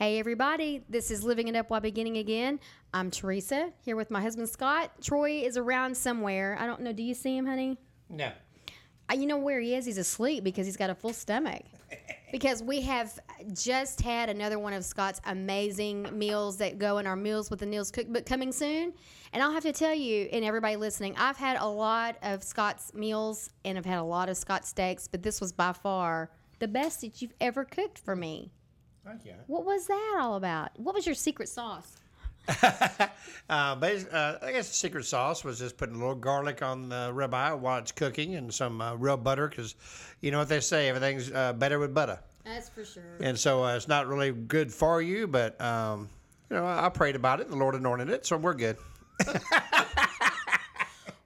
Hey everybody, this is Living It Up While Beginning Again. I'm Teresa here with my husband Scott. Troy is around somewhere. I don't know. Do you see him, honey? No. Uh, You know where he is? He's asleep because he's got a full stomach. Because we have just had another one of Scott's amazing meals that go in our Meals with the Neils cookbook coming soon. And I'll have to tell you, and everybody listening, I've had a lot of Scott's meals and I've had a lot of Scott's steaks, but this was by far the best that you've ever cooked for me. Thank you. What was that all about? What was your secret sauce? Uh, bas- uh, I guess the secret sauce was just putting a little garlic on the ribeye while it's cooking and some uh, real butter because you know what they say, everything's uh, better with butter. That's for sure. And so uh, it's not really good for you, but um, you know I, I prayed about it. and The Lord anointed it, so we're good.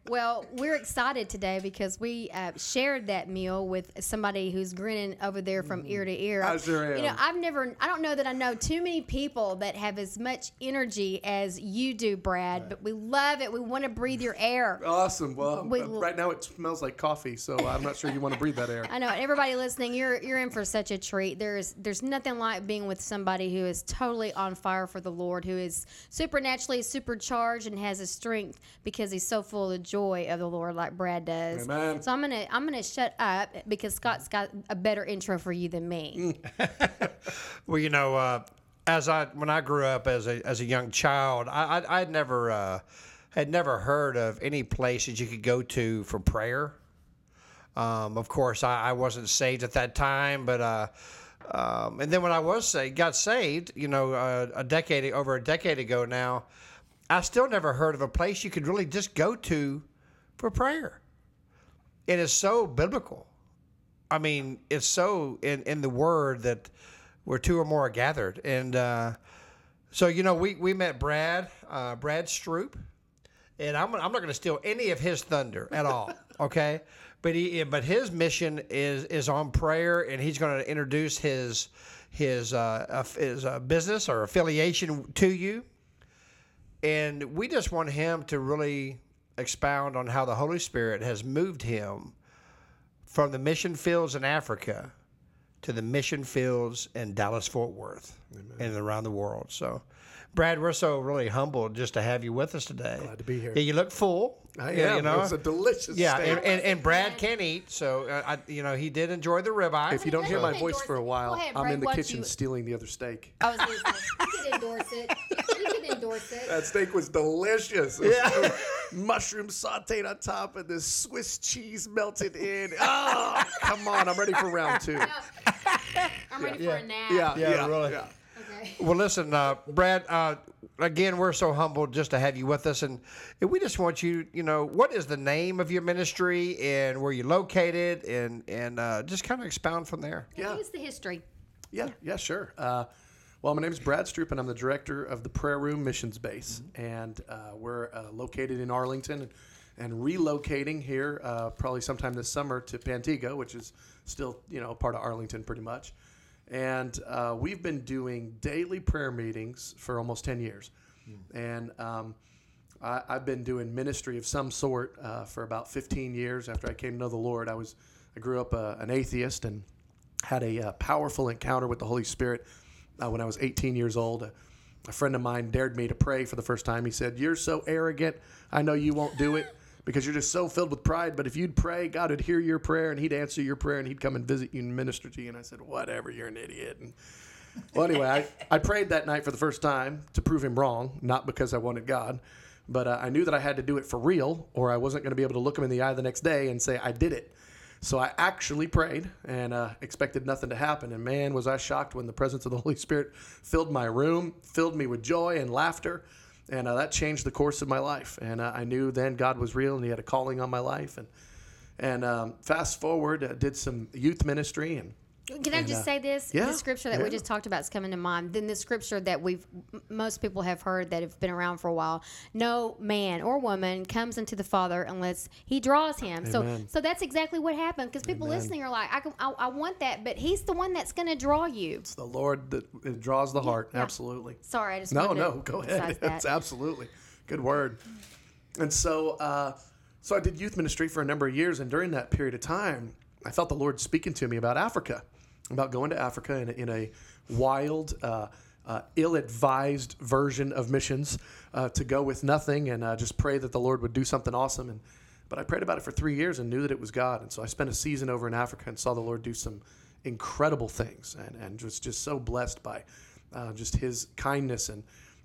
Well, we're excited today because we uh, shared that meal with somebody who's grinning over there from ear to ear. I sure am. You know. I've never, I don't know that I know too many people that have as much energy as you do, Brad, but we love it. We want to breathe your air. Awesome. Well, We- uh, right now it smells like coffee, so I'm not sure you want to breathe that air. I know, everybody listening, you're you're in for such a treat. There's there's nothing like being with somebody who is totally on fire for the Lord, who is supernaturally supercharged and has a strength because he's so full of joy of the Lord, like Brad does. Amen. So I'm gonna I'm gonna shut up because Scott's got a better intro for you than me. Well, you know, uh, as I when I grew up as a as a young child, I I I'd never uh, had never heard of any place that you could go to for prayer. Um, of course, I, I wasn't saved at that time, but uh, um, and then when I was saved, got saved, you know, uh, a decade over a decade ago now, I still never heard of a place you could really just go to for prayer. It is so biblical. I mean, it's so in, in the word that where two or more are gathered. And uh, so, you know, we, we met Brad, uh, Brad Stroop, and I'm, I'm not going to steal any of his thunder at all. Okay. But he, but his mission is, is on prayer and he's going to introduce his, his, uh, his uh, business or affiliation to you. And we just want him to really expound on how the Holy Spirit has moved him from the mission fields in Africa to the mission fields in Dallas Fort Worth and around the world. So, Brad, we're so really humbled just to have you with us today. Glad to be here. Yeah, you look full. I Yeah, am. You know, It was a delicious yeah, and, and, and Brad can eat, so uh, I, you know he did enjoy the ribeye. if you don't hear my voice for a while, ahead, I'm Brad, in the kitchen you- stealing the other steak. I was gonna say you can endorse it. You can endorse it. That steak was delicious. It was mushroom sauteed on top and this Swiss cheese melted in. Oh, come on. I'm ready for round two. I'm ready for a nap. Yeah, Yeah, yeah, really. yeah. Okay. Well, listen, uh, Brad. Uh, again, we're so humbled just to have you with us, and, and we just want you. You know, what is the name of your ministry and where you're located, and and uh, just kind of expound from there. Yeah. Here's the history. Yeah, yeah, sure. Well, my name is Brad Stroop, and I'm the director of the Prayer Room Missions Base, and uh, we're uh, located in Arlington and, relocating here uh, probably sometime this summer to Pantego, which is still you know part of Arlington pretty much. And uh, we've been doing daily prayer meetings for almost ten years, and um, I, I've been doing ministry of some sort uh, for about 15 years. After I came to know the Lord, I was I grew up uh, an atheist and had a uh, powerful encounter with the Holy Spirit uh, when I was 18 years old. A friend of mine dared me to pray for the first time. He said, "You're so arrogant. I know you won't do it." Because you're just so filled with pride, but if you'd pray, God would hear your prayer and He'd answer your prayer and He'd come and visit you and minister to you. And I said, Whatever, you're an idiot. And well, anyway, I, I prayed that night for the first time to prove him wrong, not because I wanted God, but uh, I knew that I had to do it for real, or I wasn't going to be able to look him in the eye the next day and say, I did it. So I actually prayed and uh, expected nothing to happen. And man, was I shocked when the presence of the Holy Spirit filled my room, filled me with joy and laughter. And uh, that changed the course of my life. And uh, I knew then God was real and He had a calling on my life. And and um, fast forward, uh, did some youth ministry and Can I just uh, say this? yeah, the scripture that we just talked about is coming to mind. Then the scripture that we've most people have heard that have been around for a while. No man or woman comes into the Father unless He draws him. So, Amen. so that's exactly what happened. Because people listening are like, I, can, I, I want that, but He's the one that's going to draw you. It's the Lord that it draws the heart. yeah. Absolutely. Sorry, I just No, no, go ahead. It's absolutely good word. And so, uh, so I did youth ministry for a number of years, and during that period of time, I felt the Lord speaking to me about Africa, about going to Africa in a, in a wild, uh, uh, ill-advised version of missions, uh, to go with nothing and uh, just pray that the Lord would do something awesome. And but I prayed about it for three years and knew that it was God. And so I spent a season over in Africa and saw the Lord do some incredible things, and and was just so blessed by uh, just His kindness and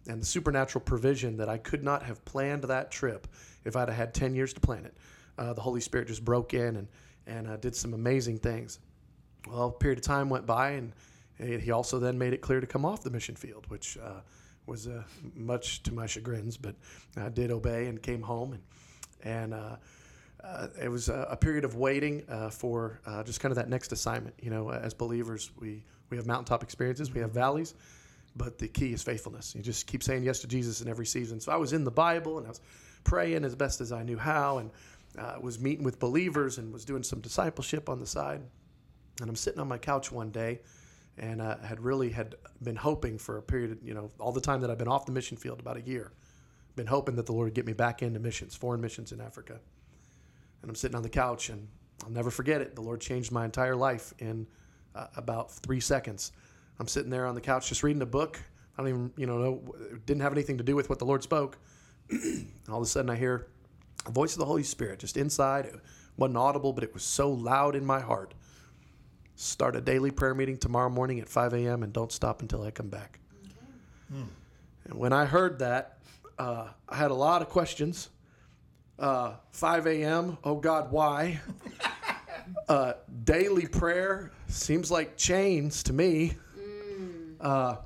and the supernatural provision that I could not have planned that trip if I'd have had 10 years to plan it. Uh, the Holy Spirit just broke in and, and did some amazing things. Well, a period of time went by, and he also then made it clear to come off the mission field, which uh, was uh, much to my chagrins, but I did obey and came home. And, and uh, uh, it was a, a period of waiting uh, for uh, just kind of that next assignment. You know, as believers, we, we have mountaintop experiences, we have valleys, but the key is faithfulness. You just keep saying yes to Jesus in every season. So I was in the Bible and I was praying as best as I knew how, and was meeting with believers and was doing some discipleship on the side. And I'm sitting on my couch one day, and uh, had really had been hoping for a period, of, you know, all the time that I've been off the mission field, about a year, been hoping that the Lord would get me back into missions, foreign missions in Africa. And I'm sitting on the couch, and I'll never forget it. The Lord changed my entire life in uh, about three seconds. I'm sitting there on the couch just reading a book. I don't even, you know, know didn't have anything to do with what the Lord spoke. all of a sudden, I hear a voice of the Holy Spirit just inside. It wasn't audible, but it was so loud in my heart. Start a daily prayer meeting tomorrow morning at 5 a.m. and don't stop until I come back. And when I heard that, uh, I had a lot of questions. Uh, 5 a.m. Oh God, why? uh, daily prayer seems like chains to me. Uh,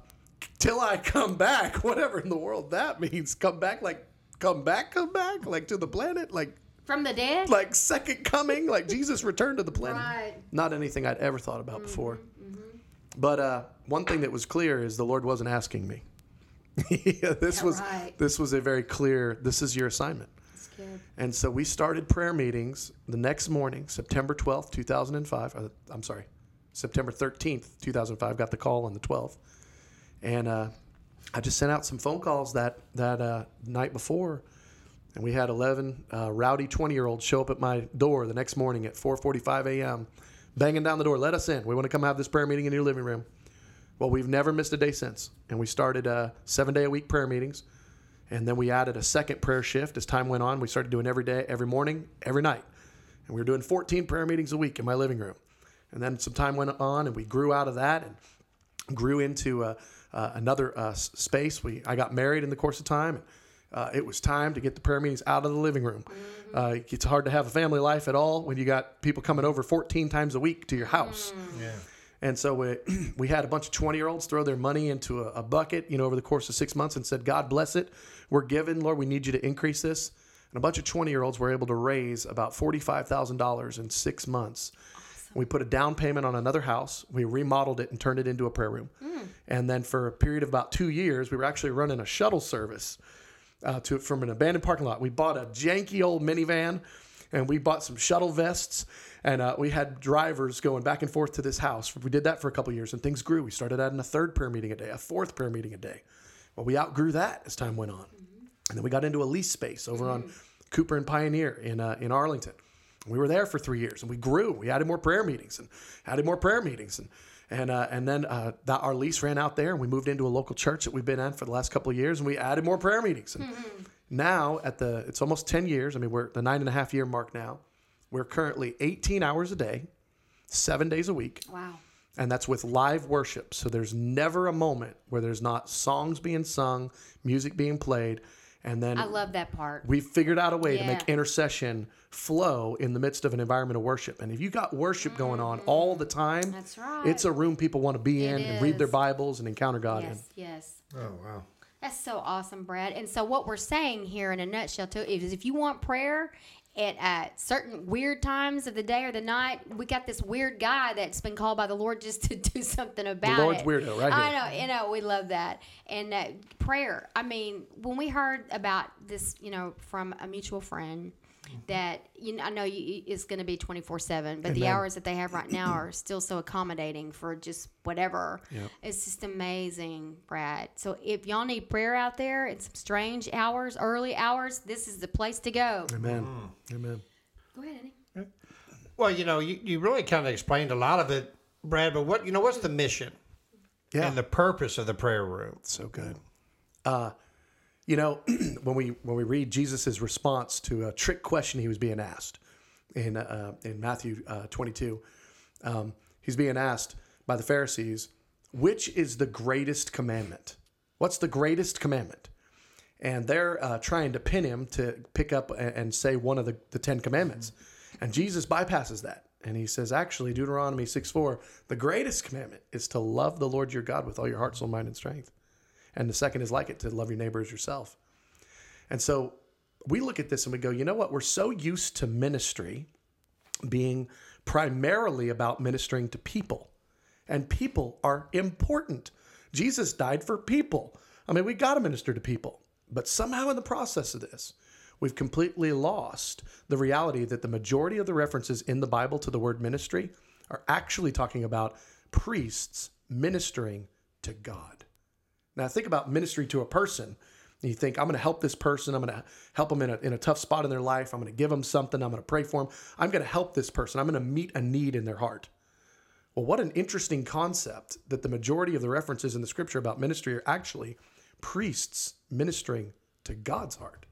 till I come back, whatever in the world that means. Come back, like come back, come back, like to the planet, like From the dead? like second coming, like Jesus returned to the planet. Right. Not anything I'd ever thought about before. But uh, one thing that was clear is the Lord wasn't asking me. Yeah, this Yeah, was right. this was a very clear. This is your assignment. And so we started prayer meetings the next morning, September 12th, 2005. Uh, I'm sorry, September 13th, 2005. Got the call on the 12th. And uh, I just sent out some phone calls that, that uh, night before. And we had 11 uh, rowdy 20 year olds show up at my door the next morning at 4.45 a.m., banging down the door. Let us in. We want to come have this prayer meeting in your living room. Well, we've never missed a day since. And we started uh, seven day a week prayer meetings. And then we added a second prayer shift as time went on. We started doing every day, every morning, every night. And we were doing 14 prayer meetings a week in my living room. And then some time went on, and we grew out of that and grew into uh, uh, another uh, space. We I got married in the course of time. Uh, it was time to get the prayer meetings out of the living room. Uh, it's hard to have a family life at all when you got people coming over 14 times a week to your house. Yeah. And so we, we had a bunch of 20 year olds throw their money into a, a bucket, you know, over the course of six months and said, God bless it. We're given, Lord, we need you to increase this. And a bunch of 20 year olds were able to raise about $45,000 in six months. We put a down payment on another house. We remodeled it and turned it into a prayer room. And then for a period of about two years, we were actually running a shuttle service uh, to it from an abandoned parking lot. We bought a janky old minivan, and we bought some shuttle vests, and uh, we had drivers going back and forth to this house. We did that for a couple years, and things grew. We started adding a third prayer meeting a day, a fourth prayer meeting a day. Well, we outgrew that as time went on, and then we got into a lease space over on Cooper and Pioneer in uh, in Arlington. We were there for three years, and we grew. We added more prayer meetings, and added more prayer meetings, and and uh, and then uh, that our lease ran out there, and we moved into a local church that we've been at for the last couple of years, and we added more prayer meetings. And now at the it's almost ten years. I mean, we're the nine and a half year mark now. We're currently 18 hours a day, seven days a week, Wow. and that's with live worship. So there's never a moment where there's not songs being sung, music being played, and then I love that part. we figured out a way to make intercession flow in the midst of an environment of worship. And if you got worship going on all the time, Mm-hmm. That's right. it's a room people want to be in It and read their. Bibles and encounter God in. Yes, yes. Oh wow. That's so awesome, Brad. And so what we're saying here in a nutshell too is if you want prayer at uh, certain weird times of the day or the night, we got this weird guy that's been called by the Lord just to do something about it. The Lord's it. weirdo right I here. know, you know, we love that. And uh, prayer. I mean, when we heard about this, you know, from a mutual friend that you know, I know you, it's going to be twenty four seven, but the hours that they have right now are still so accommodating for just whatever. It's just amazing, Brad. So if y'all need prayer out there in some strange hours, early hours, this is the place to go. Amen. Amen. Go ahead, Eddie. Well, you know, you, you really kind of explained a lot of it, Brad. But what you know, what's the mission Yeah. and the purpose of the prayer room? So good. Uh, you know, when we when we read Jesus' response to a trick question he was being asked in uh, in Matthew uh, 22, um, he's being asked by the Pharisees, which is the greatest commandment? What's the greatest commandment? And they're uh, trying to pin him to pick up and, say one of the, the Ten Commandments. And Jesus bypasses that. And he says, actually, Deuteronomy 6 4, the greatest commandment is to love the Lord your God with all your heart, soul, mind, and strength. And the second is like it to love your neighbor as yourself. And so we look at this and we go, you know what? We're so used to ministry being primarily about ministering to people. And people are important. Jesus died for people. I mean, we got to minister to people. But somehow in the process of this, we've completely lost the reality that the majority of the references in the Bible to the word ministry are actually talking about priests ministering to God. Now, think about ministry to a person. You think, I'm going to help this person. I'm going to help them in a, in a tough spot in their life. I'm going to give them something. I'm going to pray for them. I'm going to help this person. I'm going to meet a need in their heart. Well, what an interesting concept that the majority of the references in the scripture about ministry are actually priests ministering to God's heart.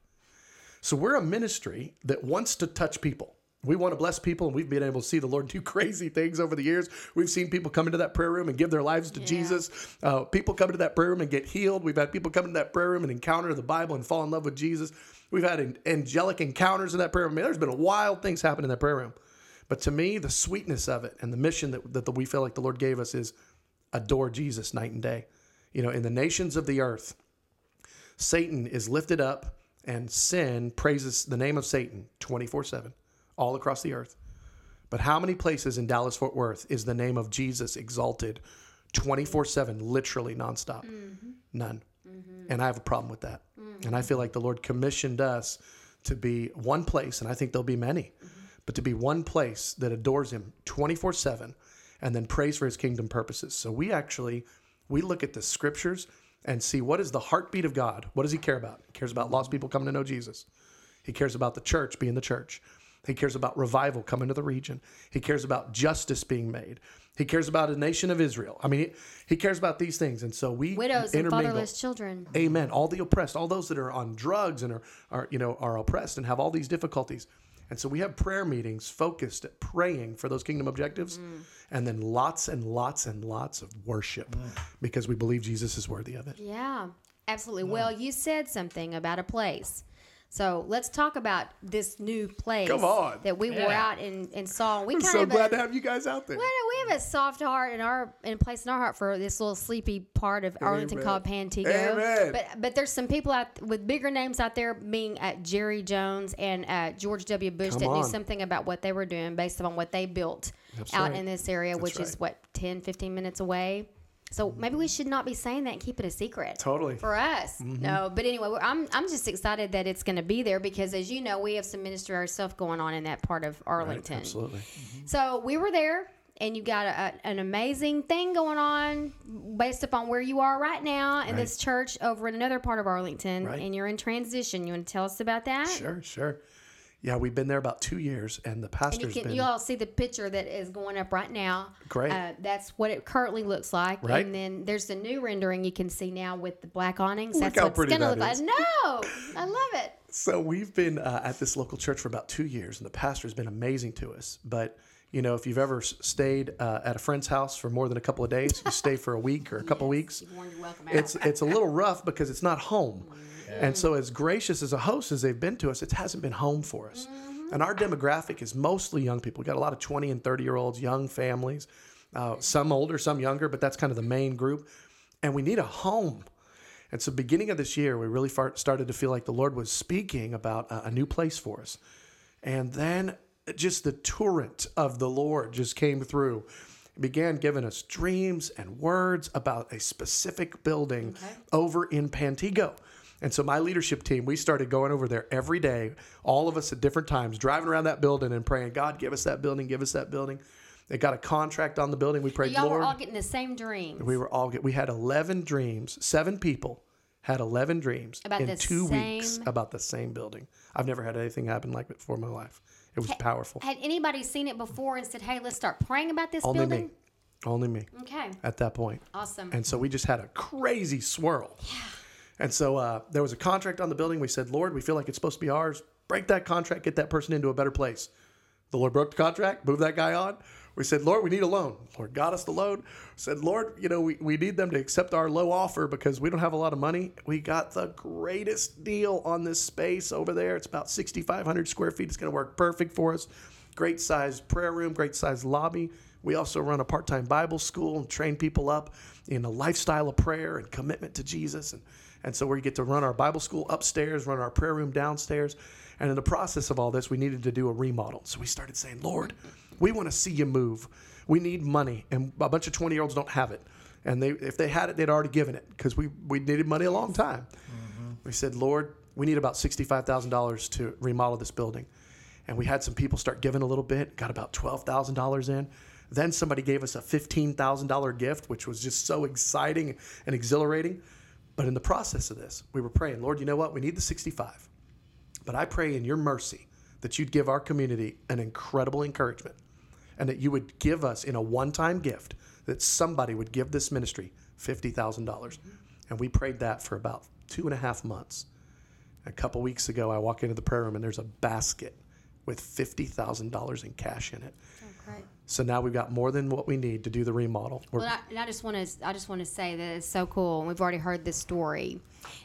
So we're a ministry that wants to touch people. We want to bless people, and we've been able to see the Lord do crazy things over the years. We've seen people come into that prayer room and give their lives to Jesus. Uh, people come into that prayer room and get healed. We've had people come into that prayer room and encounter the Bible and fall in love with Jesus. We've had an- angelic encounters in that prayer room. I mean, there's been wild things happen in that prayer room. But to me, the sweetness of it and the mission that, that we feel like the Lord gave us is adore Jesus night and day. You know, in the nations of the earth, Satan is lifted up and sin praises the name of Satan 24 7 all across the earth. But how many places in Dallas Fort Worth is the name of Jesus exalted 24 7, literally nonstop? Mm-hmm. None. Mm-hmm. And I have a problem with that. And I feel mm-hmm. like the Lord commissioned us to be one place, and I think there'll be many, but to be one place that adores Him 24 7 and then prays for His kingdom purposes. So we actually we look at the scriptures and see what is the heartbeat of God. What does He care about? He cares about lost people coming to know Jesus. He cares about the church being the church. He cares about revival coming to the region. He cares about justice being made. He cares about a nation of Israel. I mean, he, he cares about these things. And so we Widows and fatherless children. Amen. All the oppressed, all those that are on drugs and are, are you know are oppressed and have all these difficulties. And so we have prayer meetings focused at praying for those kingdom objectives, mm. and then lots and lots and lots of worship mm. because we believe Jesus is worthy of it. Yeah, absolutely. Mm. Well, you said something about a place. So let's talk about this new place Come on. that we were Yeah. out and, and saw. We I'm kind so of glad a, to have you guys out there. well, we have a soft heart in our in place in our heart for this little sleepy part of Arlington Amen. called Pantego. Amen. But but there's some people out with bigger names out there, being uh, Jerry Jones and uh, George W. Bush, Come that knew on. something about what they were doing based on what they built That's out right. in this area, which is right. what 10, 15 minutes away. So maybe we should not be saying that and keep it a secret Totally. for us. Mm-hmm. No, but anyway, I'm I'm just excited that it's going to be there because, as you know, we have some ministry ourselves going on in that part of Arlington. Absolutely. Mm-hmm. So we were there, and you got a, a- an amazing thing going on based upon where you are right now in this church over in another part of Arlington, Right. and you're in transition. You want to tell us about that? Sure, sure. Yeah, we've been there about two years, and the And you can been you all see the picture that is going up right now. Great. Uh, that's what it currently looks like. Right. And then there's the new rendering you can see now with the black awnings. Look that's how what it's pretty gonna look is. like. No, I love it. So we've been uh, at this local church for about two years, and the pastor's been amazing to us. But you know, if you've ever stayed uh, at a friend's house for more than a couple of days, you stay for a week or a couple weeks. You're warned, you're welcome out. It's it's a little rough because it's not home, and so as gracious as a host as they've been to us, it hasn't been home for us. And our demographic is mostly young people. We got a lot of twenty and thirty year olds, young families, uh, some older, some younger, but that's kind of the main group. And we need a home. And so, beginning of this year, we really far- started to feel like the Lord was speaking about a, a new place for us. And then just the torrent of the Lord just came through. Began giving us dreams and words about a specific building over in Pantego. And so my leadership team, we started going over there every day, all of us at different times, driving around that building and praying, God, give us that building, give us that building. They got a contract on the building. We prayed, Y'all Lord. were all getting the same dreams. we were all get. We had eleven dreams. Seven people had eleven dreams About in two weeks about the same building. I've never had anything happen like it before in my life. It was powerful. Had anybody seen it before and said, "Hey, let's start praying about this Only building"? me. Only me Okay, at that point. awesome. And so we just had a crazy swirl. And so uh, there was a contract on the building. We said, Lord, we feel like it's supposed to be ours. Break that contract, get that person into a better place. The Lord broke the contract, moved that guy on. We said, Lord, we need a loan. Lord got us the loan. Said, Lord, you know, we, we need them to accept our low offer because we don't have a lot of money. We got the greatest deal on this space over there. It's about 6,500 square feet. It's going to work perfect for us. Great size prayer room, great size lobby. We also run a part time Bible school and train people up in a lifestyle of prayer and commitment to Jesus. And, and so we get to run our Bible school upstairs, run our prayer room downstairs. And in the process of all this, we needed to do a remodel. So we started saying, Lord, we want to see you move. We need money. And a bunch of 20 year olds don't have it. And they, if they had it, they'd already given it because we, we needed money a long time. Mm-hmm. We said, Lord, we need about $65,000 to remodel this building. And we had some people start giving a little bit, got about $12,000 in. Then somebody gave us a $15,000 gift, which was just so exciting and exhilarating. But in the process of this, we were praying, Lord, you know what? We need the 65. But I pray in your mercy that you'd give our community an incredible encouragement and that you would give us in a one time gift that somebody would give this ministry 50,000. dollars And we prayed that for about two and a half months. A couple weeks ago, I walk into the prayer room and there's a basket with $50,000 in cash in it. So now we've got more than what we need to do the remodel. We're, Well, I, and I just want to, I just want to say that it's so cool, and we've already heard this story.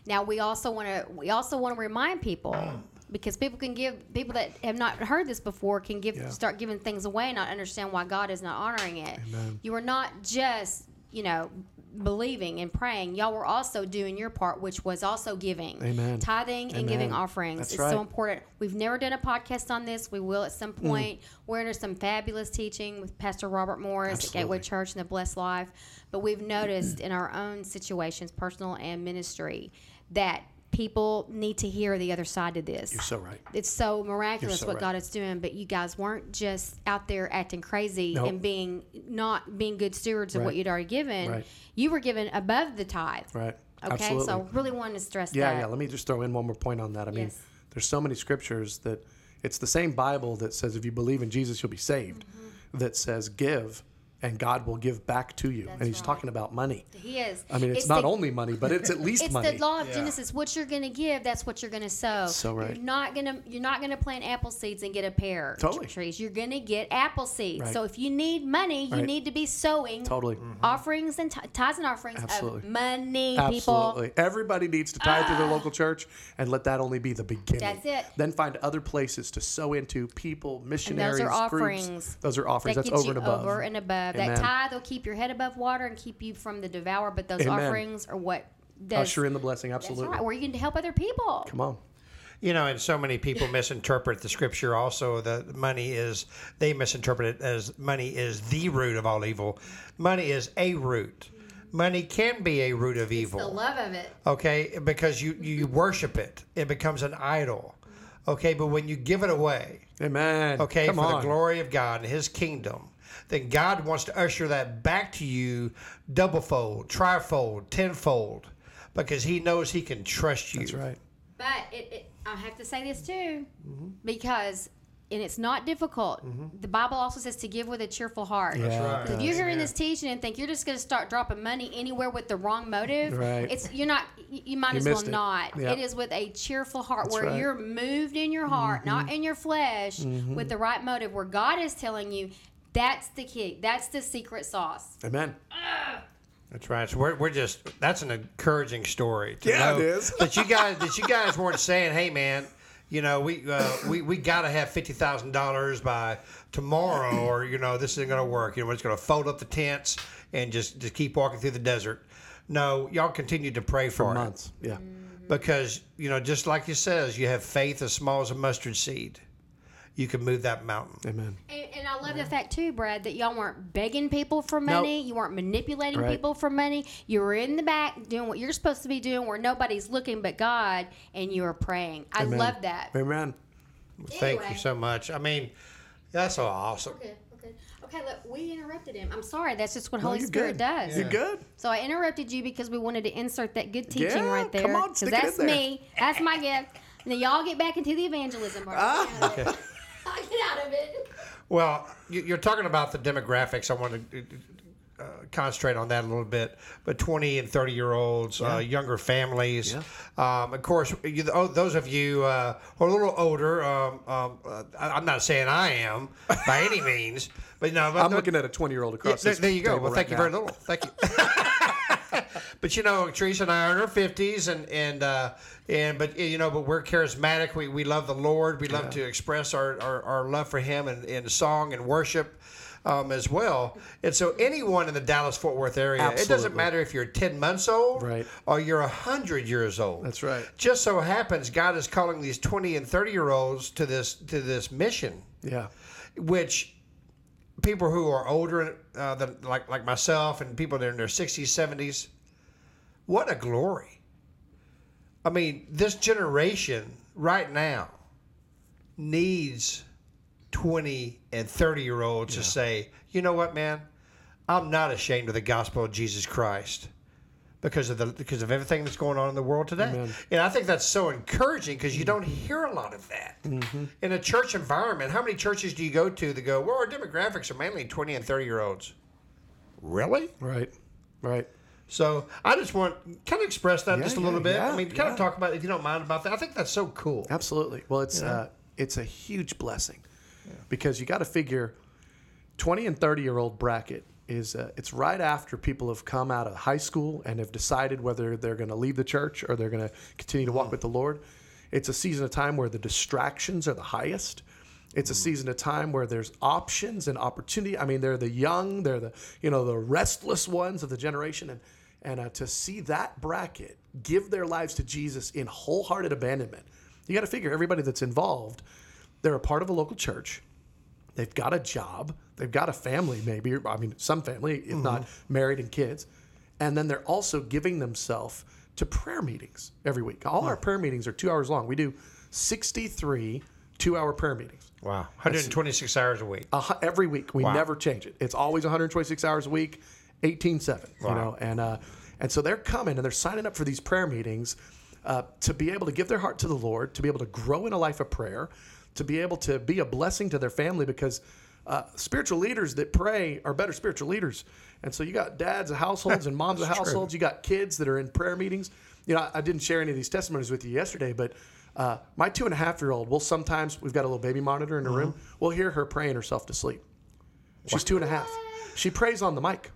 Now we also want to, we also want to remind people because people can give, people that have not heard this before can give, Yeah. start giving things away and not understand why God is not honoring it. Amen. You are not just, you know, believing and praying. Y'all were also doing your part, which was also giving, Amen. tithing and giving offerings. That's it's right. Mm. so important. We've never done a podcast on this. We will at some point. We're under some fabulous teaching with Pastor Robert Morris at Gateway Church and the Blessed Life. But we've noticed in our own situations, personal and ministry, that people need to hear the other side of this. you're so right. It's so miraculous so what right. God is doing, but you guys weren't just out there acting crazy Nope. and being not being good stewards of what you'd already given. Right. You were given above the tithe. Right. Okay, Absolutely. so I really wanted to stress Yeah, that. Yeah, yeah. Let me just throw in one more point on that. I mean, Yes. there's so many scriptures that it's the same Bible that says if you believe in Jesus, you'll be saved. Mm-hmm. That says give, and God will give back to you. and He's right. talking about money. He is. I mean, it's, not the, only money, but it's at least It's money. the law of Genesis. What you're going to give, that's what you're going to sow. So right. You're not going to you're not going to plant apple seeds and get a pear Totally. trees. You're going to get apple seeds. Right. So if you need money, you Right. need to be sowing totally. Mm-hmm. offerings and t- tithes and offerings Absolutely. of money, people. Absolutely. Everybody needs to tithe to their ah. local church and let that only be the beginning. That's it. Then find other places to sow into people, missionaries, Those groups. offerings Those are offerings. That That's over you and above. over and above. Uh, Amen. That tithe will keep your head above water and keep you from the devour. But those Amen. offerings are what does. Usher in the blessing. that's Absolutely. right. Where you can help other people. Come on. You know, and so many people misinterpret the scripture also that money is, they misinterpret it as money is the root of all evil. Money is a root. Money can be a root of evil. The love of it. okay because you you worship it it becomes an idol okay but when you give it away Amen. okay Come for on. the glory of god and his kingdom then god wants to usher that back to you double fold trifold tenfold because he knows he can trust you That's right. But it, it, I have to say this too, Mm-hmm. because and it's not difficult. The Bible also says to give with a cheerful heart. Yeah, right. If you're hearing this teaching and think you're just going to start dropping money anywhere with the wrong motive, Right. it's you're not. You you might You as well it. not. Yeah. It is with a cheerful heart, That's where right. Mm-hmm. you're moved in your heart, not in your flesh, with the right motive, where God is telling you. That's the key. That's the secret sauce. Amen. That's right. So we're, we're just that's an encouraging story. To Yeah, know it is. that you guys that you guys weren't saying, "Hey, man, you know we uh, we we got to have fifty thousand dollars by tomorrow, or you know this isn't going to work. You know we're just going to fold up the tents and just just keep walking through the desert." No, y'all continue to pray for, For it months. Yeah. Mm. because you know just like it says, you have faith as small as a mustard seed. You can move that mountain. Amen. And, and I love the fact too, Brad, that y'all weren't begging people for money. You weren't manipulating Right. people for money. You were in the back doing what you're supposed to be doing, where nobody's looking but God, and you were praying. I Amen. love that. Amen. Thank you so much. I mean, that's so awesome. Okay, okay, okay. Look, we interrupted him. I'm sorry. That's just what No, Holy you're Spirit good. does. You're good. So I interrupted you because we wanted to insert that good teaching Yeah, right there. come on, because stick it in that's there. me. That's my gift. Now y'all get back into the evangelism part. Ah. Get out of it. Get out of it. Well, you- you're talking about the demographics. I want to uh, concentrate on that a little bit. But 20 and 30 year olds, uh, younger families. Um, of course, you, oh, those of you uh, who are a little older, um, um, uh, I- I'm not saying I am by any means, but no, but I'm no- looking at a 20 year old Yeah, across there, this there you go. table Well, thank right you very little. Thank you. but you know, Teresa and I are in our fifties, and and uh, and but you know, but we're charismatic. We, we love the Lord. We love to express our, our, our love for Him in, in song and worship. Um, as well, and so anyone in the Dallas Fort Worth area, it doesn't matter if you're ten months old Right. or you're hundred years old. That's right. Just so happens God is calling these twenty and thirty year olds to this to this mission Yeah. which people who are older, uh, than, like like myself, and people that are in their sixties, seventies, what a glory! I mean, this generation right now needs twenty and thirty year olds to say, you know what, man, I'm not ashamed of the gospel of Jesus Christ. Because of the because of everything that's going on in the world today, Amen. and I think that's so encouraging because you mm-hmm. don't hear a lot of that mm-hmm. in a church environment. How many churches do you go to that go, well, our demographics are mainly 20 and 30 year olds? Really? Right. Right. So I just want kind of express that Yeah, just a yeah, little bit. yeah, I mean, kind of talk about it if you don't mind about that. I think that's so cool. Absolutely. Well, it's uh, it's a huge blessing because you got to figure 20 and 30 year old bracket is uh, it's right after people have come out of high school and have decided whether they're going to leave the church or they're going to continue to walk with the Lord. It's a season of time where the distractions are the highest. It's a season of time where there's options and opportunity. I mean, they're the young, they're the you know the restless ones of the generation, and and uh, to see that bracket give their lives to Jesus in wholehearted abandonment, you got to figure everybody that's involved, they're a part of a local church. They've got a job. They've got a family, maybe. or, I mean, some family, if not married and kids. And then they're also giving themselves to prayer meetings every week. All our prayer meetings are two hours long. We do 63 two hour prayer meetings. Wow. 126 hours a week. Hu- every week. We Wow. never change it. It's always 126 hours a week, 18/7. You know, and uh, and so they're coming and they're signing up for these prayer meetings uh, to be able to give their heart to the Lord, to be able to grow in a life of prayer, to be able to be a blessing to their family because. Uh, spiritual leaders that pray are better spiritual leaders, and so you got dads of households and moms of That's true. households. You got kids that are in prayer meetings. You know, I, I didn't share any of these testimonies with you yesterday, but uh, my two and a half year old will sometimes we've got a little baby monitor in the room. Mm-hmm. We'll hear her praying herself to sleep. She's two and a half. She prays on the mic.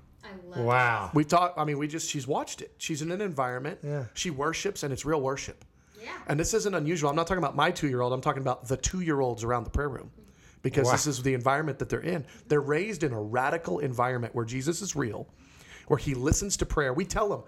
I love Wow. We've talked. I mean, we just she's watched it. She's in an environment. Yeah. She worships, and it's real worship. Yeah. And this isn't unusual. I'm not talking about my two year old. I'm talking about the two year olds around the prayer room, because Wow. this is the environment that they're in. They're raised in a radical environment where Jesus is real, where He listens to prayer. We tell them.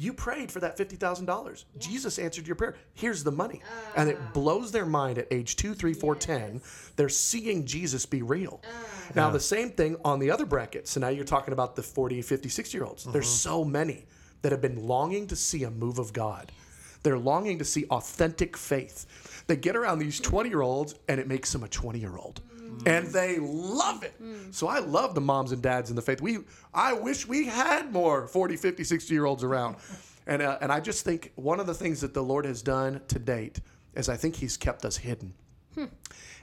You prayed for that fifty thousand dollars. Jesus answered your prayer. Here's the money, and it ah. blows their mind at age two, three, four, ten. They're seeing Jesus be real. Ah. Now the same thing on the other bracket. So now you're talking about the 40, 50, 60 year olds. There's mm-hmm. so many that have been longing to see a move of God. They're longing to see authentic faith. They get around these 20 year olds and it makes them a 20 year old. Mm. And they love it. So I love the moms and dads in the faith. We I wish we had more 40, 50, 60 year olds around. And uh, and I just think one of the things that the Lord has done to date is I think he's kept us hidden.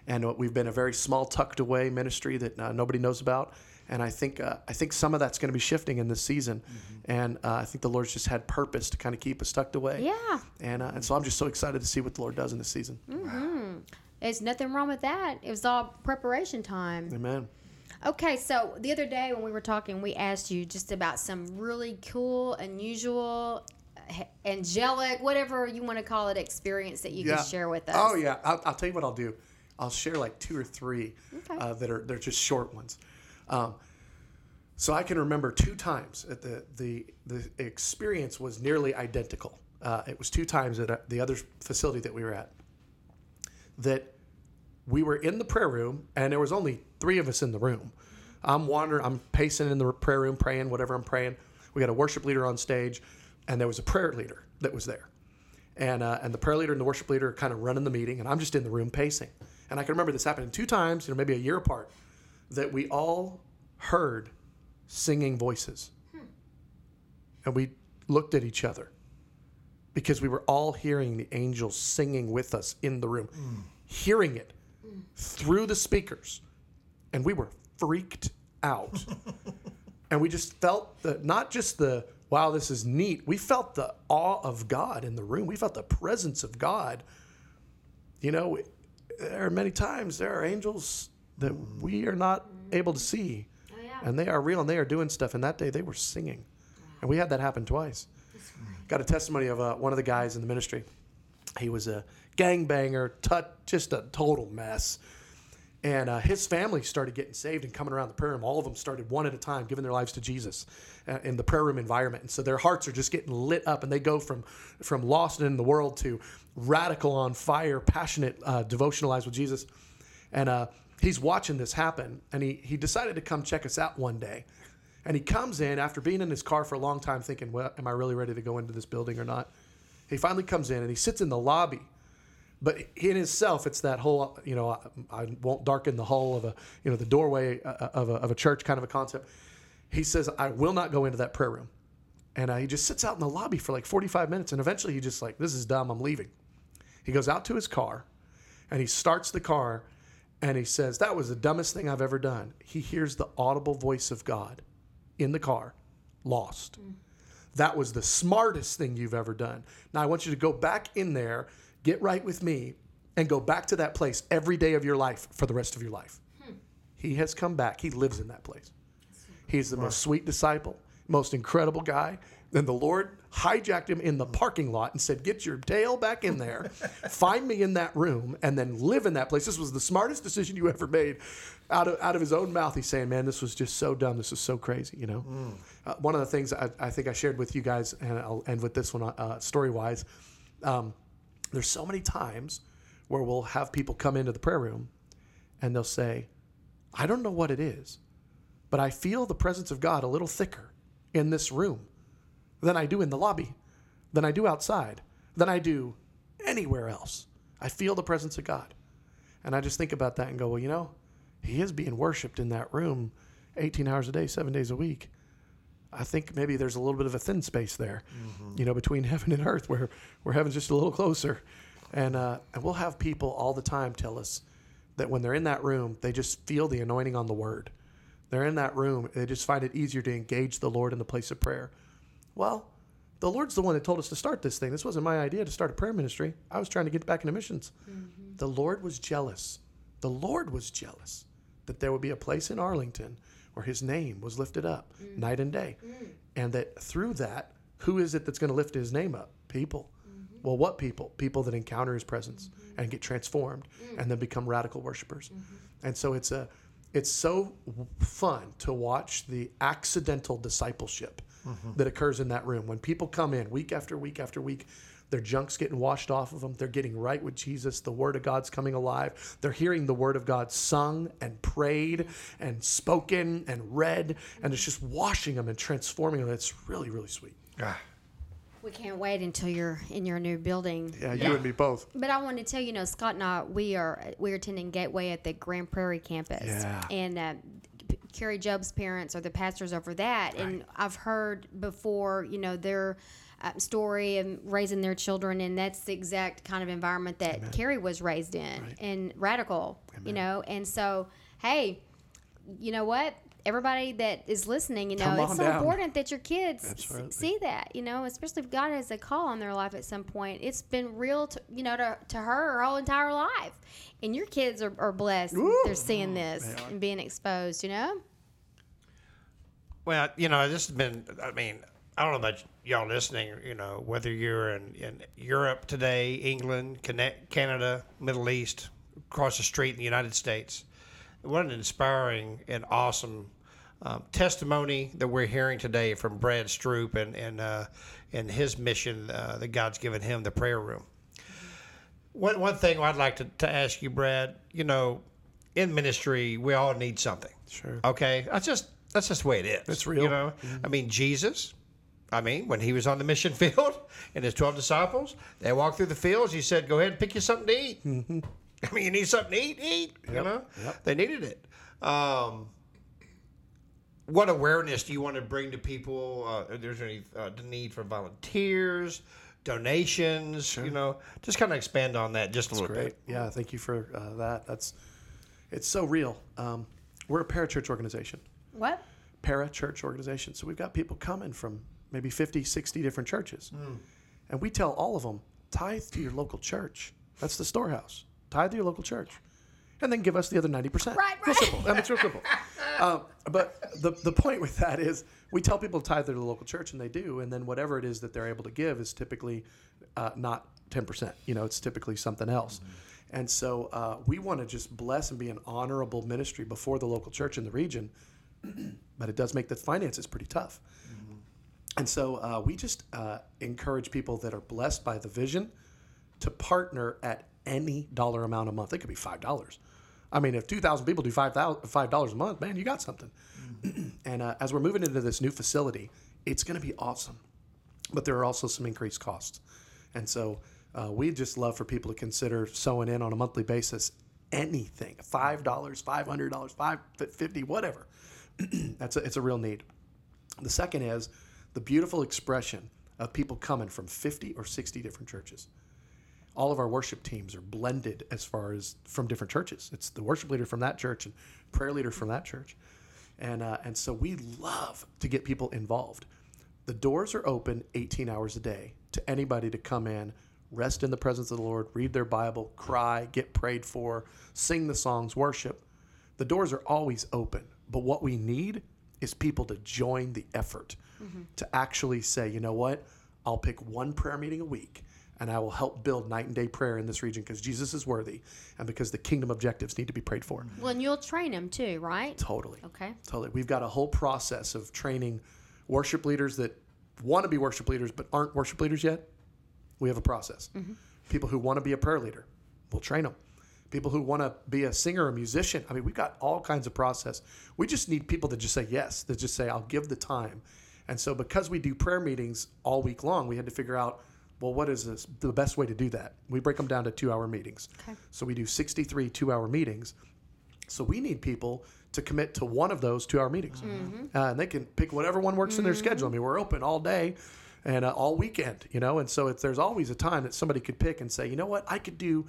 And uh, we've been a very small, tucked away ministry that uh, nobody knows about. And I think uh, I think some of that's going to be shifting in this season. And uh, I think the Lord's just had purpose to kind of keep us tucked away. Yeah. And uh, and so I'm just so excited to see what the Lord does in this season. There's nothing wrong with that. It was all preparation time. Amen. Okay, so the other day when we were talking, we asked you just about some really cool, unusual, angelic, whatever you want to call it, experience that you can share with us. Oh yeah, I'll, I'll tell you what I'll do. I'll share like two or three Okay. uh, that are they're just short ones. Um, so I can remember two times at the the the experience was nearly identical. Uh, it was two times at uh, the other facility that we were at that we were in the prayer room, and there was only three of us in the room. I'm wandering, I'm pacing in the prayer room, praying whatever I'm praying. We got a worship leader on stage, and there was a prayer leader that was there, and uh, and the prayer leader and the worship leader are kind of running the meeting, and I'm just in the room pacing. And I can remember this happening two times, you know, maybe a year apart, that we all heard singing voices, and we looked at each other because we were all hearing the angels singing with us in the room, hearing it through the speakers, and we were freaked out. and we just felt the not just the wow, this is neat. We felt the awe of God in the room. We felt the presence of God. You know, there are many times there are angels that we are not able to see, oh, and they are real and they are doing stuff. And that day they were singing, and we had that happen twice. Got a testimony of uh, one of the guys in the ministry. He was a gangbanger, tut, just a total mess. And uh, his family started getting saved and coming around the prayer room. All of them started one at a time giving their lives to Jesus uh, in the prayer room environment. And so their hearts are just getting lit up, and they go from from lost in the world to radical, on fire, passionate, uh, with Jesus. And uh, he's watching this happen, and he he decided to come check us out one day. And he comes in after being in his car for a long time, thinking, "Well, am I really ready to go into this building or not?" He finally comes in and he sits in the lobby but in itself, it's that whole, you know, I, I won't darken the hull of a, you know, the doorway uh, of a, of a church kind of a concept. He says, I will not go into that prayer room. And uh, he just sits out in the lobby for like 45 minutes. And eventually he just like, this is dumb. I'm leaving. He goes out to his car and he starts the car and he says, that was the dumbest thing I've ever done. He hears the audible voice of God in the car, lost. That was the smartest thing you've ever done. Now I want you to go back in there get right with me, and go back to that place every day of your life for the rest of your life. He has come back. He lives in that place. He's the most sweet disciple, most incredible guy. Then the Lord hijacked him in the parking lot and said, Get your tail back in there, find me in that room, and then live in that place. This was the smartest decision you ever made. Out of, out of his own mouth, he's saying, Man, this was just so dumb. This is so crazy, you know? Uh, one of the things I, I think I shared with you guys, and I'll end with this one uh, story wise. Um, there's so many times where we'll have people come into the prayer room and they'll say, I don't know what it is, but I feel the presence of God a little thicker in this room than I do in the lobby, than I do outside, than I do anywhere else. I feel the presence of God. And I just think about that and go, well, you know, He is being worshiped in that room 18 hours a day, seven days a week. I think maybe there's a little bit of a thin space there, you know, between heaven and earth, where where heaven's just a little closer, and uh, and we'll have people all the time tell us that when they're in that room, they just feel the anointing on the word. They're in that room, they just find it easier to engage the Lord in the place of prayer. Well, the Lord's the one that told us to start this thing. This wasn't my idea to start a prayer ministry. I was trying to get back into missions. Mm-hmm. The Lord was jealous. The Lord was jealous that there would be a place in Arlington where his name was lifted up mm. night and day. Mm. And that through that, who is it that's going to lift his name up? People. Mm-hmm. Well, what people? People that encounter his presence mm-hmm. and get transformed mm. and then become radical worshipers. And so it's a it's so fun to watch the accidental discipleship that occurs in that room. When people come in week after week after week their junk's getting washed off of them. They're getting right with jesus. The word of god's coming alive. They're hearing the word of god sung and prayed and spoken and read. And it's just washing them and transforming them. It's really really sweet. Ah, We can't wait until you're in your new building. yeah you and me both. But I want to tell you, you know, Scott and I, we are we're attending Gateway at the Grand Prairie campus, Yeah. and uh, P- Kari Jobe's parents are the pastors over that, and I've heard before, you know, their uh, story and raising their children, and that's the exact kind of environment that Kari was raised in, and radical, you know, and so hey, you know what? Everybody that is listening, you know, it's so down. important that your kids Absolutely. see that, you know, especially if God has a call on their life at some point. It's been real, to, you know, to, to her her whole entire life. And your kids are, are blessed. They're seeing this and being exposed, you know? Well, you know, this has been, I mean, I don't know about y'all listening, you know, whether you're in, in Europe today, England, Canada, Middle East, across the street in the United States. What an inspiring and awesome um, testimony that we're hearing today from Brad Stroop and, and, uh, and his mission uh, that God's given him, the prayer room. One one thing I'd like to, to ask you, Brad. You know, in ministry, we all need something. Sure. Okay, that's just that's just the way it is. It's real. You know, I mean, Jesus. I mean, when he was on the mission field and his twelve disciples, they walked through the fields. He said, "Go ahead and pick you something to eat." I mean, you need something to eat. Eat. You know, Yep. they needed it. Um, what awareness do you want to bring to people? Uh, there's any uh, the need for volunteers, donations. You know, just kind of expand on that just a little Great. bit. Yeah, thank you for uh, that. That's it's so real. Um, we're a parachurch organization. What? Parachurch organization. So we've got people coming from maybe 50, 60 different churches. And we tell all of them, tithe to your local church. That's the storehouse. Tithe to your local church. And then give us the other 90%. Right, right. Real simple. I mean, it's real simple. Um, but the, the point with that is we tell people to tithe to the local church, and they do. And then whatever it is that they're able to give is typically uh, not 10%. You know, it's typically something else. And so uh, we want to just bless and be an honorable ministry before the local church in the region but it does make the finances pretty tough. And so uh, we just uh, encourage people that are blessed by the vision to partner at any dollar amount a month. It could be five dollars. I mean, if two thousand people do five dollars a month, man, you got something. and uh, as we're moving into this new facility, it's going to be awesome. But there are also some increased costs, and so uh, we just love for people to consider sowing in on a monthly basis anything five dollars, five hundred dollars, five fifty, whatever. That's a, it's a real need. The second is the beautiful expression of people coming from 50 or 60 different churches. All of our worship teams are blended as far as from different churches. It's the worship leader from that church and prayer leader from that church. And, uh, and so we love to get people involved. The doors are open 18 hours a day to anybody to come in, rest in the presence of the Lord, read their Bible, cry, get prayed for, sing the songs, worship. The doors are always open. But what we need is people to join the effort to actually say, you know what? I'll pick one prayer meeting a week and I will help build night and day prayer in this region because Jesus is worthy and because the kingdom objectives need to be prayed for. Well, and you'll train them too, right? Totally. Okay. Totally. We've got a whole process of training worship leaders that want to be worship leaders but aren't worship leaders yet. We have a process. Mm-hmm. People who want to be a prayer leader, we'll train them. People who want to be a singer or musician, I mean, we've got all kinds of process. We just need people to just say yes, that just say, I'll give the time. And so, because we do prayer meetings all week long, we had to figure out, well, what is this, the best way to do that? We break them down to two hour meetings. Okay. So, we do 63 two hour meetings. So we need people to commit to one of those two-hour meetings, uh, and they can pick whatever one works in their schedule. I mean, we're open all day and uh, all weekend, you know. And so it's, there's always a time that somebody could pick and say, you know what, I could do,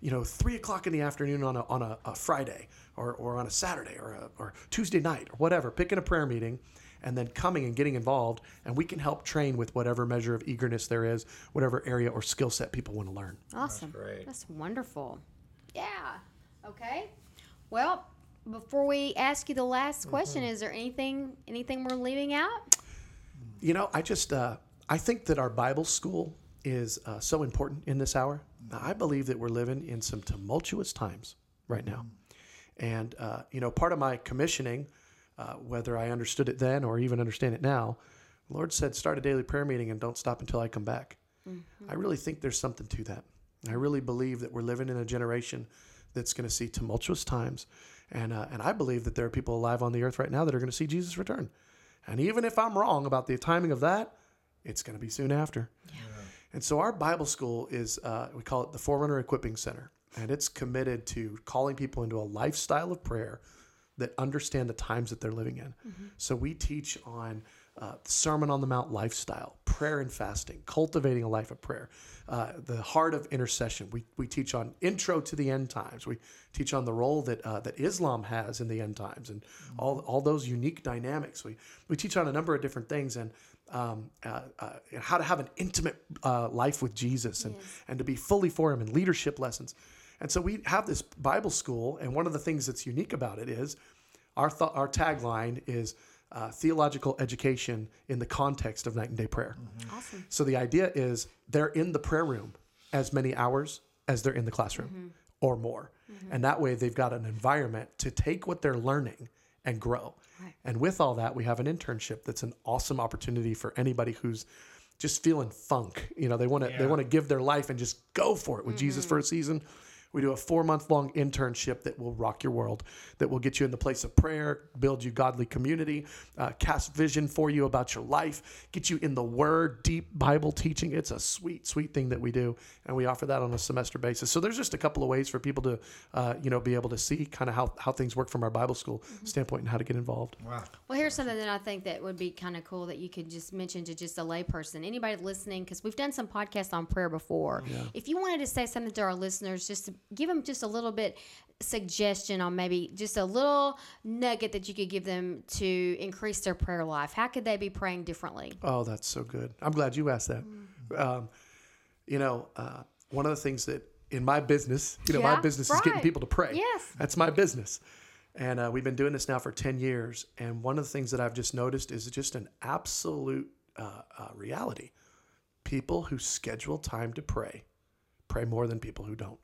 you know, three o'clock in the afternoon on a on a, a Friday or, or on a Saturday or a, or Tuesday night or whatever. Picking a prayer meeting. And then coming and getting involved, and we can help train with whatever measure of eagerness there is, whatever area or skill set people want to learn. Awesome. great. That's wonderful. Yeah. Okay. Well, before we ask you the last question, Mm-hmm. is there anything anything we're leaving out? You know, I just uh, I think that our Bible school is uh, so important in this hour. I believe that we're living in some tumultuous times right now, and uh, you know, part of my commissioning, uh, whether I understood it then or even understand it now, the Lord said, "Start a daily prayer meeting and don't stop until I come back." I really think there's something to that. I really believe that we're living in a generation that's going to see tumultuous times, and uh, and I believe that there are people alive on the earth right now that are going to see Jesus return. And even if I'm wrong about the timing of that, it's going to be soon after. And so our Bible school is, uh, we call it the Forerunner Equipping Center. And it's committed to calling people into a lifestyle of prayer that understand the times that they're living in. So we teach on uh, Sermon on the Mount lifestyle, prayer and fasting, cultivating a life of prayer, uh, the heart of intercession. We, we teach on intro to the end times. We teach on the role that uh, that Islam has in the end times and all, all those unique dynamics. We we teach on a number of different things and um, uh, uh, how to have an intimate uh, life with Jesus and, and to be fully for Him and leadership lessons. And so we have this Bible school, and one of the things that's unique about it is our th- our tagline is uh, theological education in the context of night and day prayer. Mm-hmm. Awesome. So the idea is they're in the prayer room as many hours as they're in the classroom mm-hmm. or more. Mm-hmm. And that way they've got an environment to take what they're learning and grow. Right. And with all that, we have an internship that's an awesome opportunity for anybody who's just feeling funk. You know, they want to they want to give their life and just go for it with Jesus for a season. We do a four month long internship that will rock your world, that will get you in the place of prayer, build you godly community, uh, cast vision for you about your life, get you in the Word, deep Bible teaching. It's a sweet, sweet thing that we do, and we offer that on a semester basis. So there's just a couple of ways for people to, uh, you know, be able to see kind of how how things work from our Bible school standpoint and how to get involved. Wow. Well, here's something that I think that would be kind of cool that you could just mention to just a layperson, anybody listening, because we've done some podcasts on prayer before. If you wanted to say something to our listeners, just to give them just a little bit suggestion on maybe just a little nugget that you could give them to increase their prayer life, how could they be praying differently? Oh, that's so good. I'm glad you asked that. Um, you know, uh, one of the things that in my business, you know, my Yeah, business is getting people to pray. Yes. That's my business. And uh, we've been doing this now for 10 years. And one of the things that I've just noticed is just an absolute uh, uh, reality. People who schedule time to pray pray more than people who don't.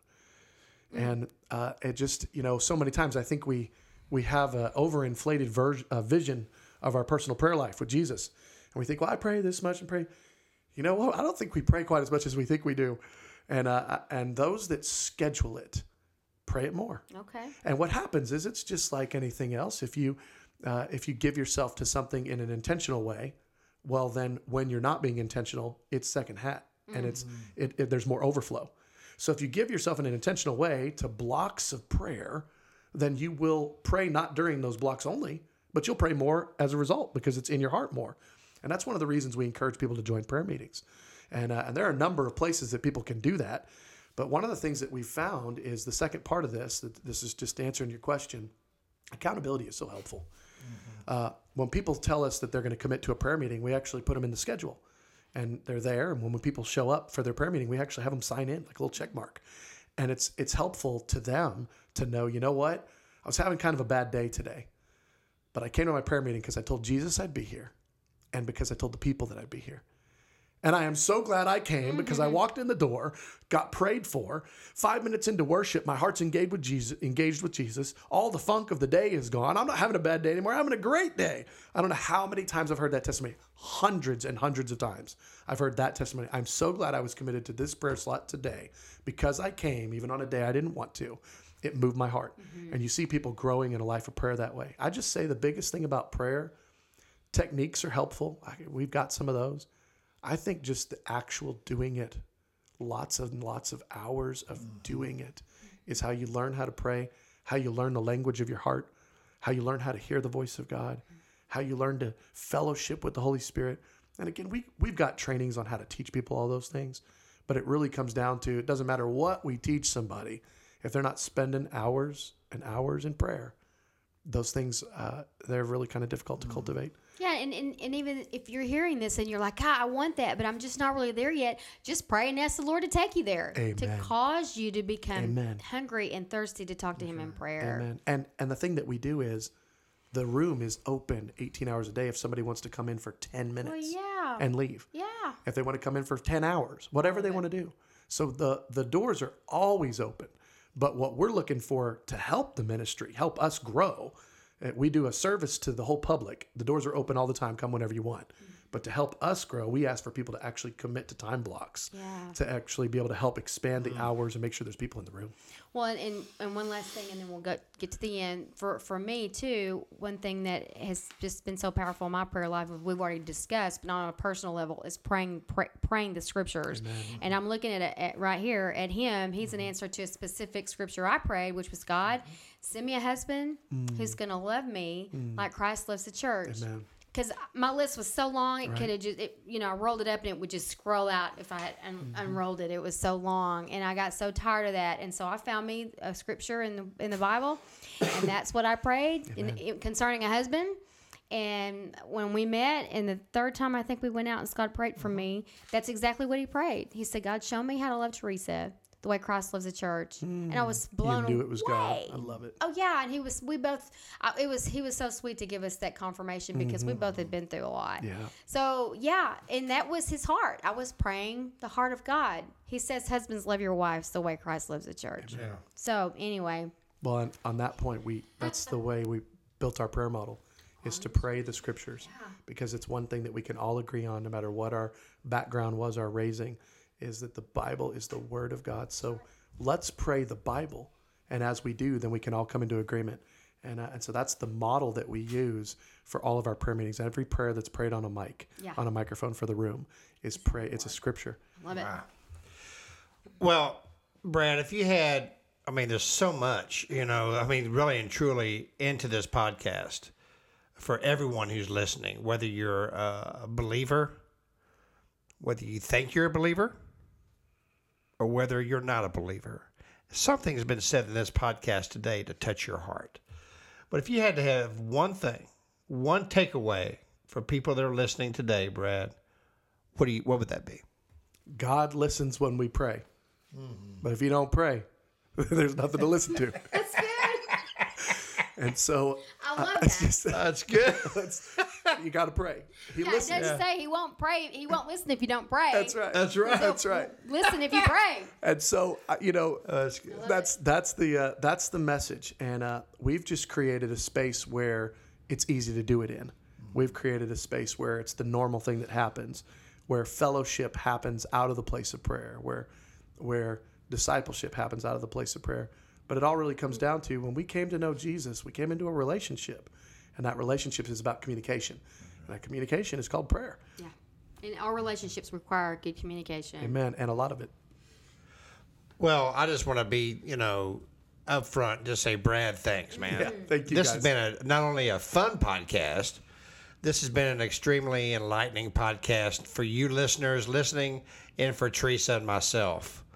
And uh, it just, you know, so many times I think we we have an overinflated ver- uh, vision of our personal prayer life with Jesus. And we think, well, I pray this much and pray. You know what? I don't think we pray quite as much as we think we do. And, uh, and those that schedule it, pray it more. Okay. And what happens is it's just like anything else. If you uh, if you give yourself to something in an intentional way, well, then when you're not being intentional, it's second hat, and it's it, it, there's more overflow. So if you give yourself in an intentional way to blocks of prayer, then you will pray not during those blocks only, but you'll pray more as a result because it's in your heart more. And that's one of the reasons we encourage people to join prayer meetings. And, uh, and there are a number of places that people can do that. But one of the things that we found is the second part of this, that this is just answering your question, accountability is so helpful. Uh, when people tell us that they're going to commit to a prayer meeting, we actually put them in the schedule. And they're there. And when, people show up for their prayer meeting, we actually have them sign in, like a little check mark. And it's, it's helpful to them to know, you know what? I was having kind of a bad day today, but I came to my prayer meeting because I told Jesus I'd be here and because I told the people that I'd be here. And I am so glad I came because I mm-hmm. walked in the door, got prayed for. Five minutes into worship, my heart's engaged with Jesus. Engaged with Jesus. All the funk of the day is gone. I'm not having a bad day anymore. I'm having a great day. I don't know how many times I've heard that testimony. Hundreds and hundreds of times I've heard that testimony. I'm so glad I was committed to this prayer slot today because I came, even on a day I didn't want to. It moved my heart. Mm-hmm. And you see people growing in a life of prayer that way. I just say the biggest thing about prayer techniques are helpful. I- We've got some of those. I think just the actual doing it, lots and lots of hours of mm. doing it, is how you learn how to pray, how you learn the language of your heart, how you learn how to hear the voice of God, how you learn to fellowship with the Holy Spirit. And again, we, we've got trainings on how to teach people all those things, but it really comes down to it doesn't matter what we teach somebody, if they're not spending hours and hours in prayer, those things, uh, they're really kind of difficult to cultivate. Yeah, and, and, and even if you're hearing this and you're like, I want that, but I'm just not really there yet, just pray and ask the Lord to take you there. To cause you to become Amen. hungry and thirsty to talk to Him in prayer. Amen. And and the thing that we do is the room is open 18 hours a day if somebody wants to come in for 10 minutes yeah. and leave. Yeah. If they want to come in for 10 hours, whatever they want to do. So the the doors are always open. But what we're looking for to help the ministry, help us grow, uh, we do a service to the whole public. The doors are open all the time. Come whenever you want. But to help us grow, we ask for people to actually commit to time blocks Yeah. to actually be able to help expand the mm-hmm. hours and make sure there's people in the room. Well, and, and, and one last thing, and then we'll go, get to the end. For for me too, one thing that has just been so powerful in my prayer life, we've already discussed, but on a personal level, is praying pray, praying the scriptures. And I'm looking at it at, right here at him. He's an mm-hmm. answer to a specific scripture I prayed, which was God, mm-hmm. send me a husband mm. who's going to love me mm. like Christ loves the church. Amen. Because my list was so long, it could have just, it, you know, I rolled it up and it would just scroll out if I had un- mm-hmm. unrolled it. It was so long, and I got so tired of that. And so I found me a scripture in the in the Bible, and that's what I prayed in, in- concerning a husband. And when we met, and the third time I think we went out and Scott prayed for mm-hmm. me, that's exactly what he prayed. He said, "God, show me how to love Teresa the way Christ loves the church." and I was hmm. blown you knew it was God. away. I love it. Oh yeah, and he was. We both. I, it was. He was so sweet to give us that confirmation because we both had mm-hmm. been through a lot. Yeah. So yeah, and that was his heart. I was praying the heart of God. He says, "Husbands, love your wives the way Christ loves the church." So anyway, Well, on, on that point, we that's the way we built our prayer model. is to pray the scriptures because it's one thing that we can all agree on, no matter what our background was, our raising, is that the Bible is the Word of God. So let's pray the Bible. And as we do, then we can all come into agreement. And, uh, and so that's the model that we use for all of our prayer meetings. Every prayer that's prayed on a mic, Yeah. on a microphone for the room, is pray. It's a scripture. Love it. Well, Brad, if you had, I mean, there's so much, you know, I mean, really and truly into this podcast for everyone who's listening, whether you're a believer, whether you think you're a believer, or whether you're not a believer. Something's been said in this podcast today to touch your heart. But if you had to have one thing, one takeaway for people that are listening today, Brad, what do you what would that be? God listens when we pray. Mm-hmm. But if you don't pray, there's nothing to listen to. That's good. And so I love it's that. just That's good. that's, you got to pray. He Yeah, it listens. doesn't say he won't pray. He won't listen if you don't pray. That's right. That's right. That's right. Listen if you pray. And so uh, you know, That's good. that's that's the uh, that's the message. And uh, we've just created a space where it's easy to do it in. We've created a space where it's the normal thing that happens, where fellowship happens out of the place of prayer, where where discipleship happens out of the place of prayer. But it all really comes down to when we came to know Jesus, we came into a relationship, and that relationship is about communication. Mm-hmm. And that communication is called prayer. Yeah. And our relationships require good communication. Amen. And a lot of it. Well, I just want to be, you know, up front, just say, Brad, thanks, man. Yeah, thank you, This guys. has been a, not only a fun podcast, this has been an extremely enlightening podcast for you listeners listening and for Teresa and myself.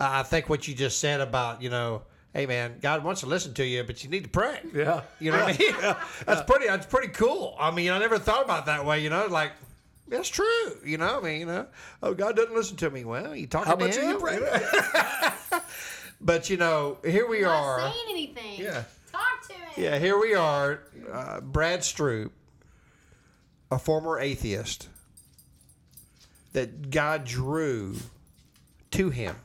I think what you just said about, you know, hey, man, God wants to listen to you, but you need to pray. Yeah. You know what I mean? That's pretty. That's pretty cool. I mean, I never thought about it that way. You know, like that's true. You know, I mean, you know, oh, God doesn't listen to me. Well, you talking How to much are you praying? But you know, here we Not are. saying anything. Yeah. Talk to him. Yeah, here we are. Uh, Brad Stroop, a former atheist, that God drew to him,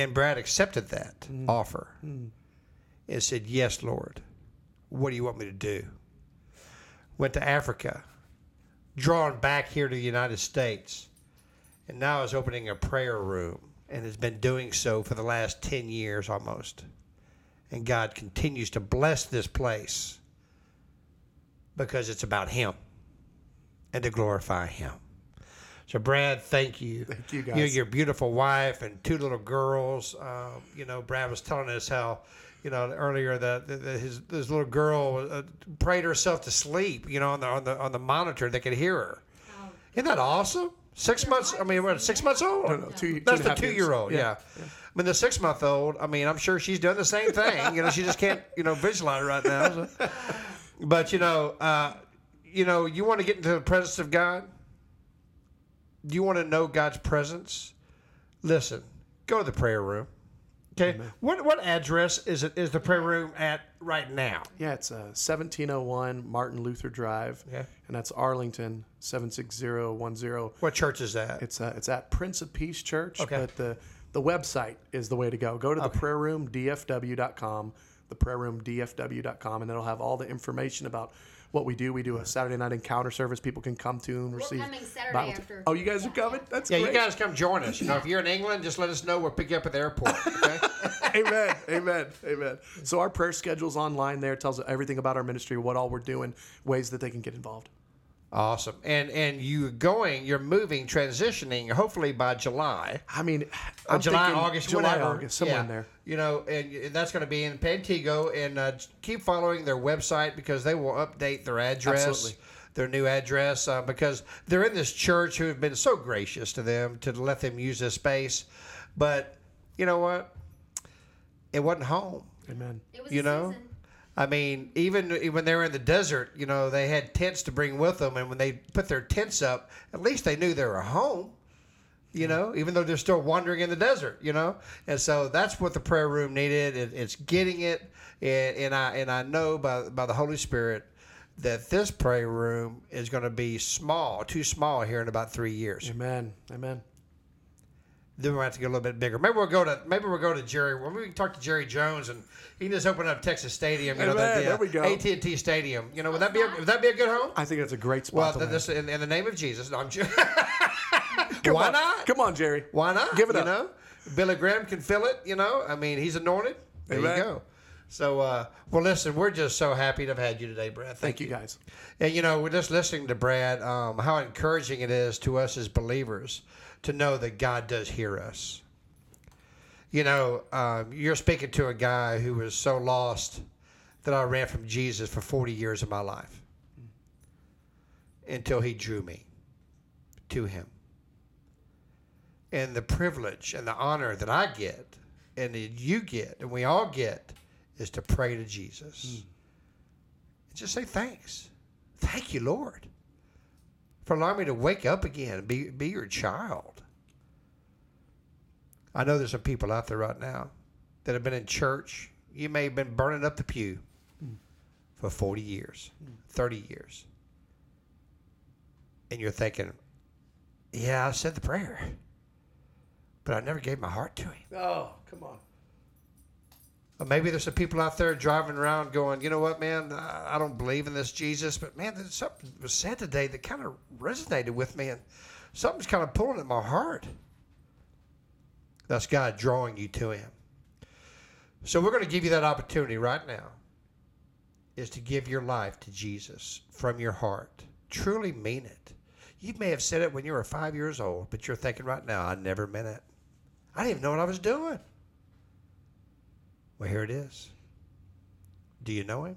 and Brad accepted that mm. offer mm. and said, "Yes, Lord. What do you want me to do?" Went to Africa, drawn back here to the United States, and now is opening a prayer room and has been doing so for the last 10 years almost. And God continues to bless this place because it's about Him and to glorify Him. So, Brad, thank you. Thank you, You, guys. your beautiful wife and two little girls. Um, you know, Brad was telling us how, you know, earlier that, that that his his little girl uh, prayed herself to sleep. You know, on the on the on the monitor, they could hear her. Isn't that awesome? Six months. I mean, what? Six months old. No, no, two- two That's and the two-year-old. Yeah. Yeah, I mean, the six-month-old. I mean, I'm sure she's doing the same thing. You know, she just can't, you know, visualize it right now. so. But you know, uh, you know, you want to get into the presence of God. You want to know God's presence. Listen, go to the prayer room. Okay. What what address is it? Is the prayer room at right now? Yeah, it's uh, 1701 Martin Luther Drive. Yeah. And that's Arlington 76010. What church is that? It's uh, it's at Prince of Peace Church, Okay. but the the website is the way to go. Go to the prayer room dfw.com, the prayer room dfw.com and it'll have all the information about what we do. We do a Saturday night encounter service people can come to and receive. coming Saturday Bible- after. Oh, you guys are coming? That's yeah, great. you guys come join us. You know, if you're in England, just let us know. We'll pick you up at the airport. Okay. amen amen amen so our prayer schedule's online there tells everything about our ministry what all we're doing ways that they can get involved Awesome. And and you going, you're moving, transitioning, hopefully by July. i mean I'm July, thinking August, july whenever. august somewhere Yeah. in there You know, and, and that's going to be in Pantego. And uh, keep following their website because they will update their address, Absolutely. their new address, uh, because they're in this church who have been so gracious to them to let them use this space. But you know what? It wasn't home. amen It was You a know? season. I mean, even when they were in the desert, you know, they had tents to bring with them, and when they put their tents up, at least they knew they were home. You know, even though they're still wandering in the desert, you know, and so that's what the prayer room needed. It, it's getting it, and, and I and I know by by the Holy Spirit that this prayer room is going to be small, too small here in about three years. amen amen Then we'll have to get a little bit bigger. Maybe we'll go to maybe we'll go to Jerry. Maybe we can talk to Jerry Jones and he can just open up Texas Stadium. You know, Amen. the, the, There we go. AT and T Stadium. You know, would that be a, would that be a good home? I think that's a great Well, spot. to this, in, in the name of Jesus, no, I'm just, why on. not? Come on, Jerry. Why not? Give it you up. know, Billy Graham can fill it. You know, I mean, he's anointed. There Amen. you go. So, uh, well, listen, we're just so happy to have had you today, Brad. Thank, Thank you, guys. And you know, we're just listening to Brad. Um, how encouraging it is to us as believers to know that God does hear us. You know, um, you're speaking to a guy who was so lost that I ran from Jesus for 40 years of my life until He drew me to Him. And the privilege and the honor that I get, and that you get, and we all get, is to pray to Jesus. And just say thanks. Thank you, Lord, for allowing me to wake up again and be, be your child. I know there's some people out there right now that have been in church. You may have been burning up the pew for 40 years, 30 years. And you're thinking, yeah, I said the prayer, but I never gave my heart to him. Oh, come on. Maybe there's some people out there driving around going, you know what, man, I I don't believe in this Jesus, but man, there's something was said today that kind of resonated with me, and something's kind of pulling at my heart. That's God drawing you to Him. So we're going to give you that opportunity right now, is to give your life to Jesus from your heart. Truly mean it. You may have said it when you were five years old, but you're thinking right now, I never meant it. I didn't even know what I was doing. Well, here it is. Do you know him?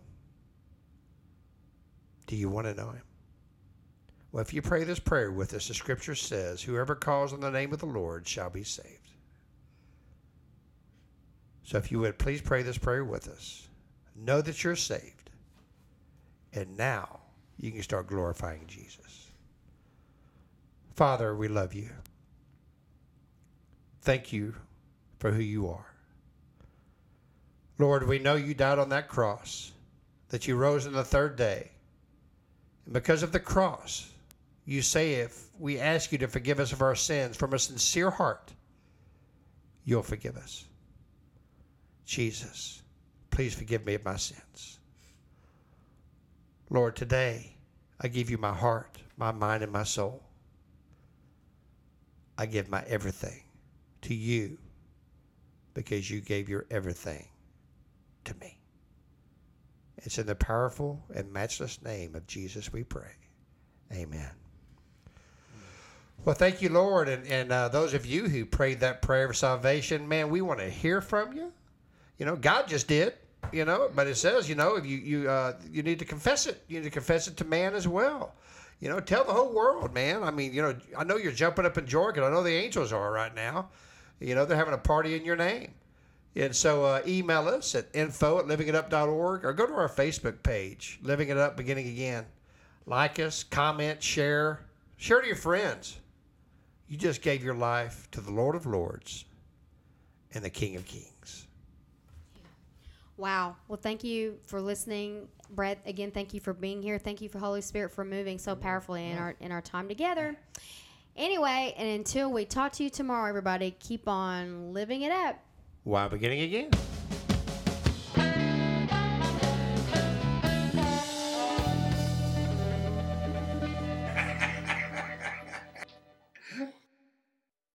Do you want to know him? Well, if you pray this prayer with us, the scripture says, Whoever calls on the name of the Lord shall be saved. So if you would please pray this prayer with us, know that you're saved. And now you can start glorifying Jesus. Father, we love you. Thank you for who you are. Lord, we know you died on that cross, that you rose on the third day. And because of the cross, you say if we ask you to forgive us of our sins from a sincere heart, you'll forgive us. Jesus, please forgive me of my sins. Lord, today I give you my heart, my mind, and my soul. I give my everything to you because you gave your everything to me. It's in the powerful and matchless name of Jesus we pray. Amen. Well, thank you, Lord. And, and uh, those of you who prayed that prayer of salvation, man, we want to hear from you. You know, God just did, you know, but it says, you know, if you, you, uh, you need to confess it. You need to confess it to man as well. You know, tell the whole world, man. I mean, you know, I know you're jumping up in joy, and I know the angels are right now. You know, they're having a party in your name. And so uh, email us at info at livingitup.org or go to our Facebook page, Living It Up Beginning Again. Like us, comment, share, share to your friends. You just gave your life to the Lord of Lords and the King of Kings. Wow. Well, thank you for listening, Brett. Again, thank you for being here. Thank you for Holy Spirit for moving so powerfully in our in our time together. Anyway, and until we talk to you tomorrow, everybody, keep on living it up. Why beginning again?